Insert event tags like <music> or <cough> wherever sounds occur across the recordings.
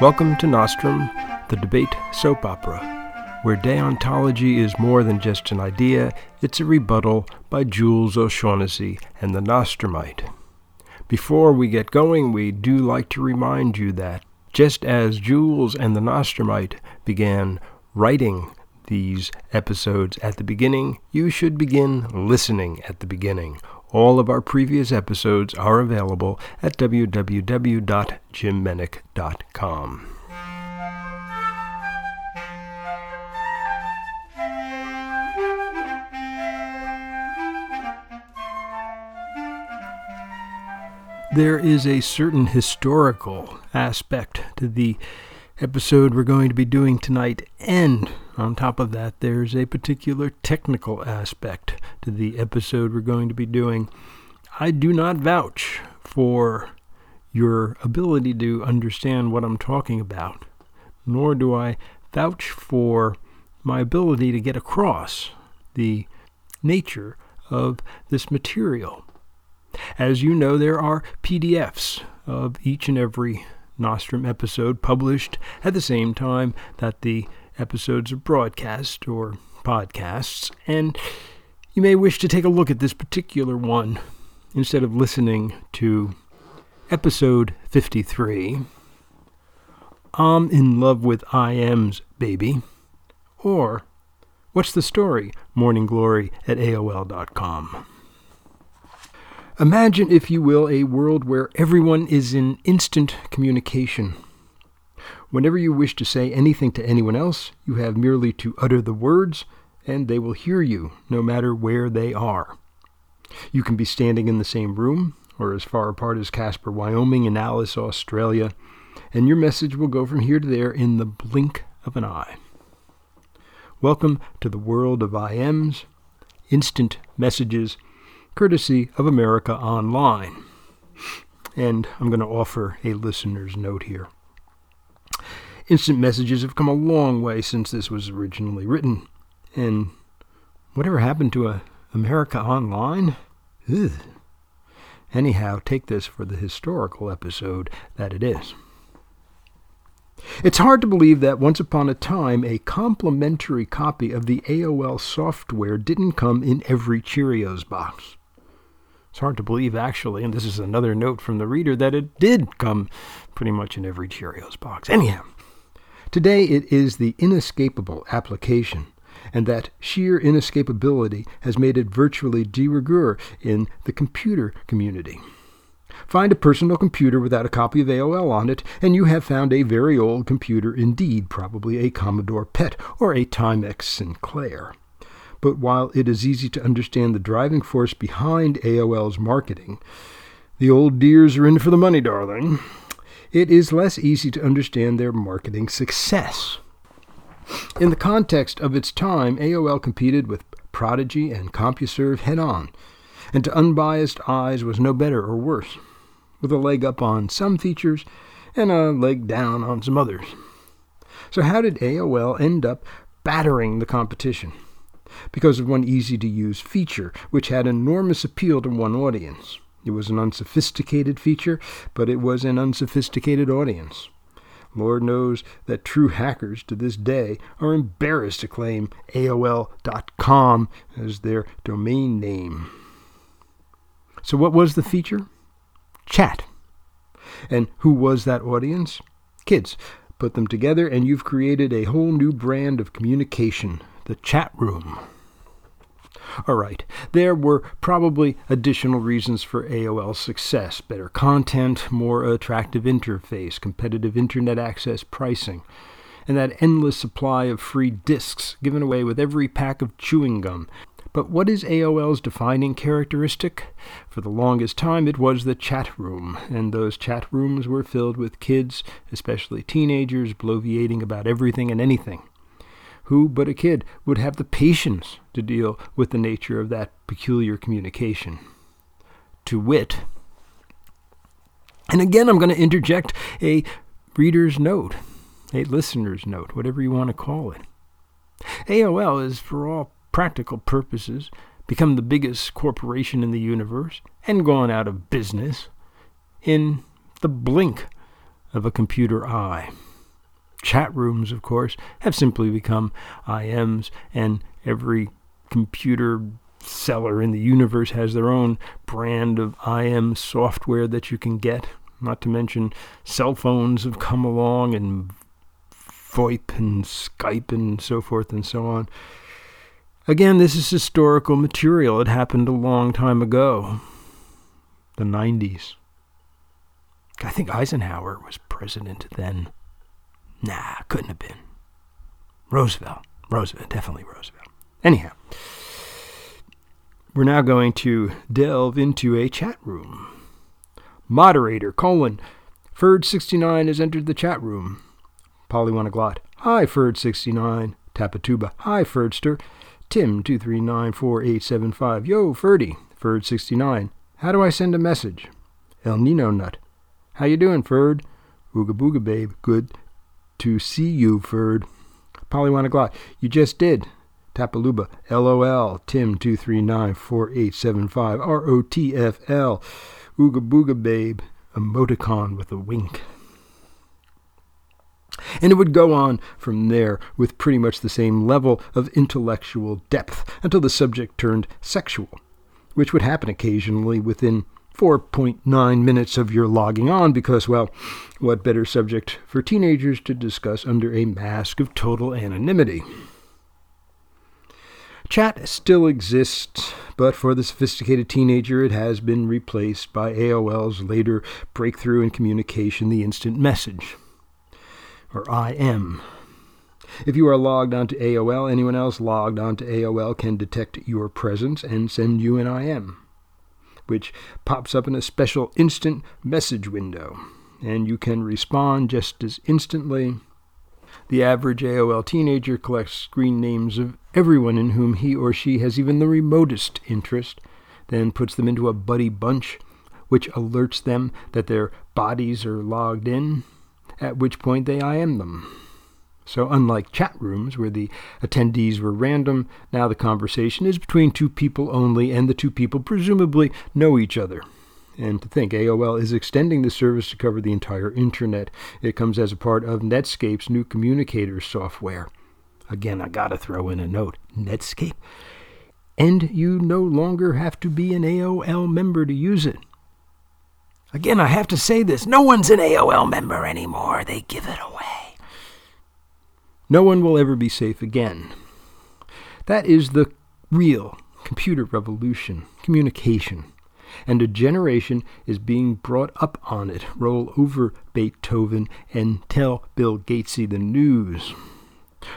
Welcome to Nostrum, the debate soap opera, where deontology is more than just an idea, it's a rebuttal by Jules O'Shaughnessy and the Nostrumite. Before we get going, we do like to remind you that just as Jules and the Nostrumite began writing these episodes at the beginning, you should begin listening at the beginning. All of our previous episodes are available at www.jimmenick.com. There is a certain historical aspect to the episode we're going to be doing tonight, and on top of that, there's a particular technical aspect to the episode we're going to be doing. I do not vouch for your ability to understand what I'm talking about, nor do I vouch for my ability to get across the nature of this material. As you know, there are PDFs of each and every Nostrum episode published at the same time that the episodes are broadcast or podcasts, and you may wish to take a look at this particular one instead of listening to episode 53. I'm in love with IM's baby, or What's the Story? Morning Glory at AOL.com. Imagine, if you will, a world where everyone is in instant communication. Whenever you wish to say anything to anyone else, you have merely to utter the words, and they will hear you, no matter where they are. You can be standing in the same room, or as far apart as Casper, Wyoming, and Alice, Australia, and your message will go from here to there in the blink of an eye. Welcome to the world of IMs, instant messages, courtesy of America Online. And I'm going to offer a listener's note here. Instant messages have come a long way since this was originally written. And whatever happened to a America Online? Ugh. Anyhow, take this for the historical episode that it is. It's hard to believe that once upon a time a complimentary copy of the AOL software didn't come in every Cheerios box. It's hard to believe, actually, and this is another note from the reader, that it did come pretty much in every Cheerios box. Anyhow, today it is the inescapable application, and that sheer inescapability has made it virtually de rigueur in the computer community. Find a personal computer without a copy of AOL on it, and you have found a very old computer indeed, probably a Commodore PET or a Timex Sinclair. But while it is easy to understand the driving force behind AOL's marketing, the old dears are in for the money, darling. It is less easy to understand their marketing success. In the context of its time, AOL competed with Prodigy and CompuServe head on, and to unbiased eyes was no better or worse, with a leg up on some features and a leg down on some others. So, how did AOL end up battering the competition? because of one easy to use feature, which had enormous appeal to one audience. It was an unsophisticated feature, but it was an unsophisticated audience. Lord knows that true hackers to this day are embarrassed to claim AOL.com as their domain name. So, what was the feature? Chat. And who was that audience? Kids. Put them together, and you've created a whole new brand of communication the chat room. All right, there were probably additional reasons for AOL's success better content, more attractive interface, competitive internet access pricing, and that endless supply of free discs given away with every pack of chewing gum. But what is AOL's defining characteristic? For the longest time, it was the chat room, and those chat rooms were filled with kids, especially teenagers, bloviating about everything and anything. Who but a kid would have the patience to deal with the nature of that peculiar communication? To wit, and again, I'm going to interject a reader's note, a listener's note, whatever you want to call it. AOL is, for all practical purposes, become the biggest corporation in the universe and gone out of business in the blink of a computer eye. Chat rooms, of course, have simply become IMs, and every computer seller in the universe has their own brand of IM software that you can get. Not to mention, cell phones have come along, and VoIP and Skype and so forth and so on. Again, this is historical material. It happened a long time ago, the 90s. I think Eisenhower was president then. Nah, couldn't have been. Roosevelt. Roosevelt, definitely Roosevelt. Anyhow, we're now going to delve into a chat room. Moderator, colon, Ferd69 has entered the chat room. Polymonoglot, hi Ferd69. Tapatuba, hi Ferdster. Tim2394875, yo Ferdy. Ferd69, how do I send a message? El Nino Nut, how you doing, Ferd? Ooga booga babe, good to see you, Ferd. Polymonoglot, you just did. Tapaluba, LOL, Tim2394875, ROTFL, Ooga Booga Babe, emoticon with a wink. And it would go on from there with pretty much the same level of intellectual depth until the subject turned sexual, which would happen occasionally within 4.9 minutes of your logging on because, well, what better subject for teenagers to discuss under a mask of total anonymity? Chat still exists, but for the sophisticated teenager, it has been replaced by AOL's later breakthrough in communication, the instant message, or IM. If you are logged onto AOL, anyone else logged onto AOL can detect your presence and send you an IM, which pops up in a special instant message window, and you can respond just as instantly the average AOL teenager collects screen names of everyone in whom he or she has even the remotest interest, then puts them into a buddy bunch, which alerts them that their bodies are logged in, at which point they IM them. So, unlike chat rooms where the attendees were random, now the conversation is between two people only, and the two people presumably know each other. And to think, AOL is extending the service to cover the entire internet. It comes as a part of Netscape's new communicator software. Again, I gotta throw in a note Netscape. And you no longer have to be an AOL member to use it. Again, I have to say this no one's an AOL member anymore. They give it away. No one will ever be safe again. That is the real computer revolution, communication and a generation is being brought up on it. Roll over Beethoven and tell Bill Gatesy the news.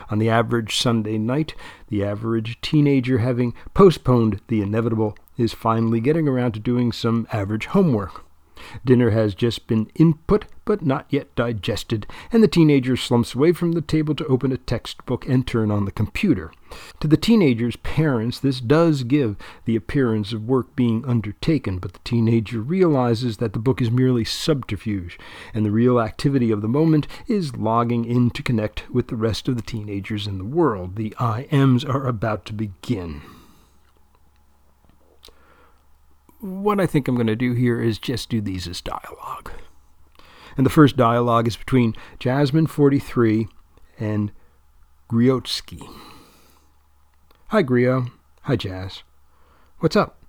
On the average Sunday night, the average teenager, having postponed the inevitable, is finally getting around to doing some average homework. Dinner has just been input, but not yet digested, and the teenager slumps away from the table to open a textbook and turn on the computer. To the teenager's parents, this does give the appearance of work being undertaken, but the teenager realizes that the book is merely subterfuge, and the real activity of the moment is logging in to connect with the rest of the teenagers in the world. The IMs are about to begin what I think I'm going to do here is just do these as dialogue. And the first dialogue is between Jasmine 43 and Griotski. Hi, Grio. Hi, Jazz. What's up?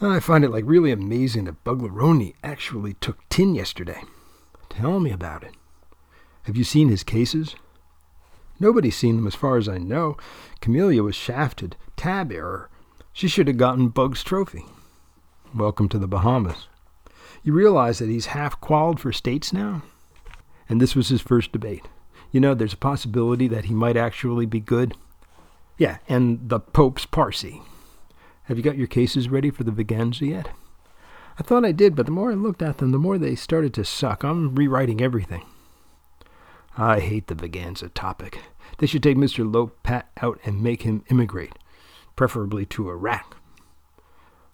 I find it like really amazing that Buglaroni actually took tin yesterday. Tell me about it. Have you seen his cases? Nobody's seen them as far as I know. Camellia was shafted. Tab error. She should have gotten Bug's trophy. Welcome to the Bahamas. You realize that he's half qualified for states now? And this was his first debate. You know, there's a possibility that he might actually be good. Yeah, and the Pope's Parsi. Have you got your cases ready for the Veganza yet? I thought I did, but the more I looked at them, the more they started to suck. I'm rewriting everything. I hate the Veganza topic. They should take Mr. Lopat out and make him immigrate, preferably to Iraq.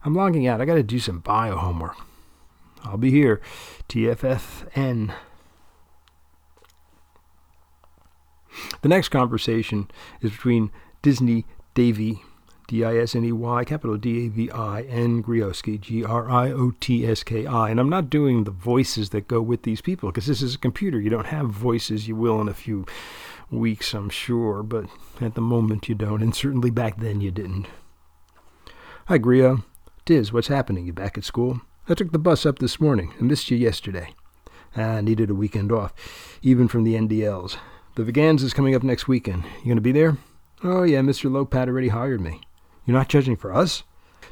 I'm logging out. I got to do some bio homework. I'll be here. TFFN. The next conversation is between Disney Davy, D-I-S-N-E-Y, capital D-A-V-I-N, Griotski, G-R-I-O-T-S-K-I. And I'm not doing the voices that go with these people, because this is a computer. You don't have voices. You will in a few weeks, I'm sure, but at the moment you don't, and certainly back then you didn't. Hi, Grio. Diz, what's happening? You back at school? I took the bus up this morning I missed you yesterday. I needed a weekend off, even from the NDLs. The Veganza's coming up next weekend. You going to be there? Oh, yeah, Mr. Lopat already hired me. You're not judging for us?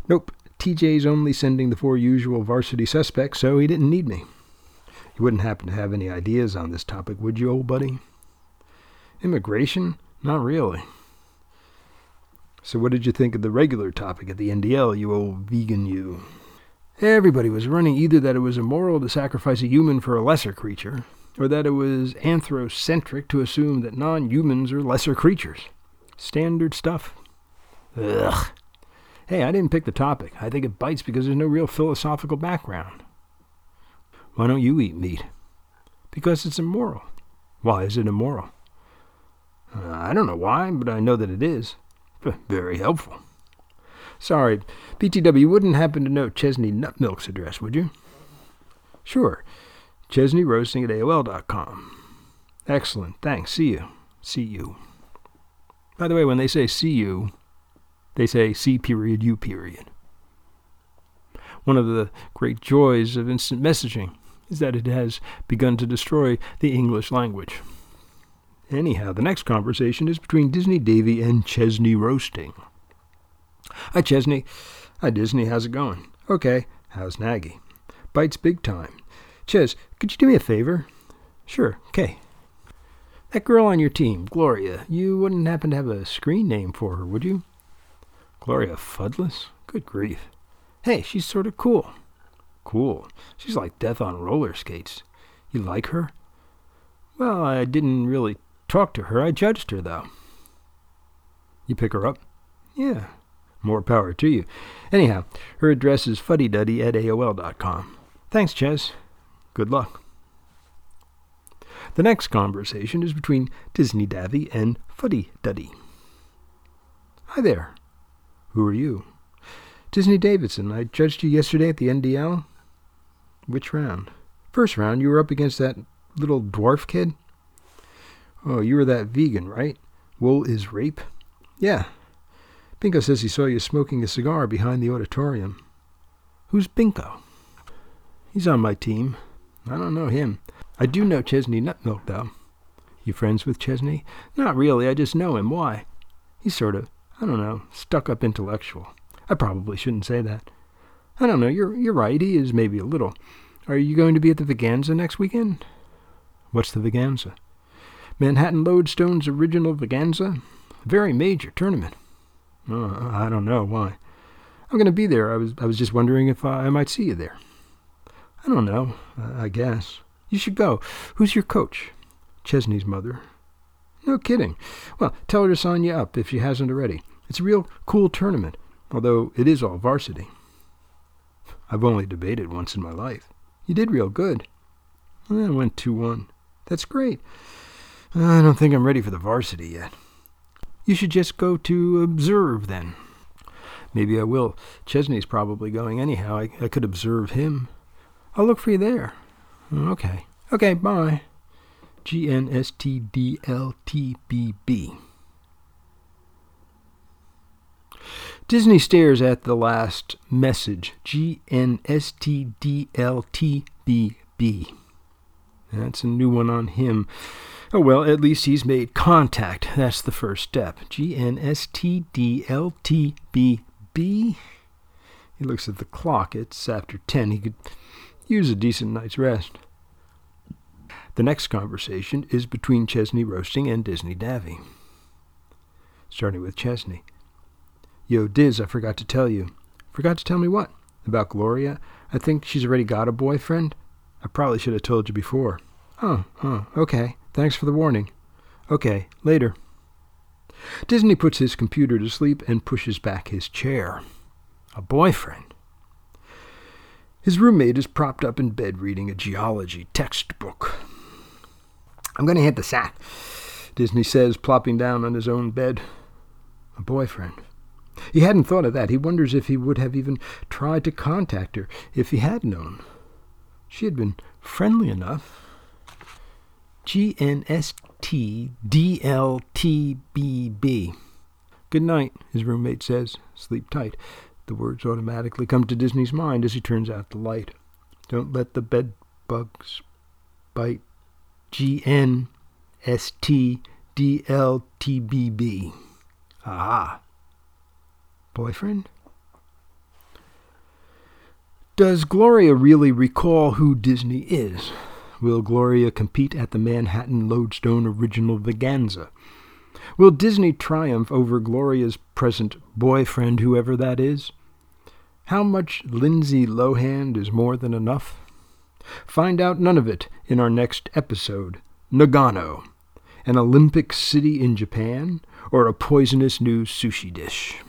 Nope. TJ's only sending the four usual varsity suspects, so he didn't need me. You wouldn't happen to have any ideas on this topic, would you, old buddy? Immigration? Not really. So, what did you think of the regular topic at the NDL, you old vegan you? Everybody was running either that it was immoral to sacrifice a human for a lesser creature, or that it was anthrocentric to assume that non humans are lesser creatures. Standard stuff. Ugh. Hey, I didn't pick the topic. I think it bites because there's no real philosophical background. Why don't you eat meat? Because it's immoral. Why is it immoral? Uh, I don't know why, but I know that it is. <laughs> Very helpful. Sorry, BTW wouldn't happen to know Chesney Nutmilk's address, would you? Sure. Chesney Roasting at AOL.com. Excellent. Thanks. See you. See you. By the way, when they say see you, they say C period U period. One of the great joys of instant messaging is that it has begun to destroy the English language. Anyhow, the next conversation is between Disney Davy and Chesney Roasting. Hi, Chesney. Hi, Disney. How's it going? Okay. How's Nagy? Bites big time. Ches, could you do me a favor? Sure. Okay. That girl on your team, Gloria, you wouldn't happen to have a screen name for her, would you? Gloria Fudless? Good grief. Hey, she's sort of cool. Cool. She's like death on roller skates. You like her? Well, I didn't really talk to her. I judged her, though. You pick her up? Yeah. More power to you. Anyhow, her address is fuddyduddy at AOL.com. Thanks, Ches. Good luck. The next conversation is between Disney Davy and Fuddy Duddy. Hi there. Who are you? Disney Davidson. I judged you yesterday at the NDL. Which round? First round, you were up against that little dwarf kid. Oh, you were that vegan, right? Wool is rape? Yeah. Binko says he saw you smoking a cigar behind the auditorium. Who's Binko? He's on my team. I don't know him. I do know Chesney Nutmilk, though. You friends with Chesney? Not really. I just know him. Why? He's sort of, I don't know, stuck up intellectual. I probably shouldn't say that. I don't know. You're you're right. He is maybe a little. Are you going to be at the Veganza next weekend? What's the Veganza? Manhattan Lodestone's original Veganza. Very major tournament. Oh, I don't know why. I'm going to be there. I was I was just wondering if I, I might see you there. I don't know. I guess you should go. Who's your coach? Chesney's mother. No kidding. Well, tell her to sign you up if she hasn't already. It's a real cool tournament, although it is all varsity. I've only debated once in my life. You did real good. Eh, I went 2 1. That's great. I don't think I'm ready for the varsity yet. You should just go to observe then. Maybe I will. Chesney's probably going anyhow. I, I could observe him. I'll look for you there. Okay. Okay, bye. G N S T D L T B B. Disney stares at the last message. G N S T D L T B B. That's a new one on him. Oh, well, at least he's made contact. That's the first step. G N S T D L T B B. He looks at the clock. It's after 10. He could use a decent night's rest. The next conversation is between Chesney Roasting and Disney Davy. Starting with Chesney. Yo, Diz, I forgot to tell you. Forgot to tell me what? About Gloria? I think she's already got a boyfriend? I probably should have told you before. Oh, oh, okay. Thanks for the warning. Okay, later. Disney puts his computer to sleep and pushes back his chair. A boyfriend. His roommate is propped up in bed reading a geology textbook. I'm going to hit the sack, Disney says, plopping down on his own bed. A boyfriend. He hadn't thought of that. He wonders if he would have even tried to contact her if he had known. She had been friendly enough. G N S T D L T B B. Good night, his roommate says. Sleep tight. The words automatically come to Disney's mind as he turns out the light. Don't let the bed bugs bite. G N S T D L T B B. Aha. Boyfriend? Does Gloria really recall who Disney is? Will Gloria compete at the Manhattan Lodestone Original Veganza? Will Disney triumph over Gloria's present boyfriend, whoever that is? How much Lindsay Lohan is more than enough? Find out none of it in our next episode Nagano, an Olympic city in Japan, or a poisonous new sushi dish.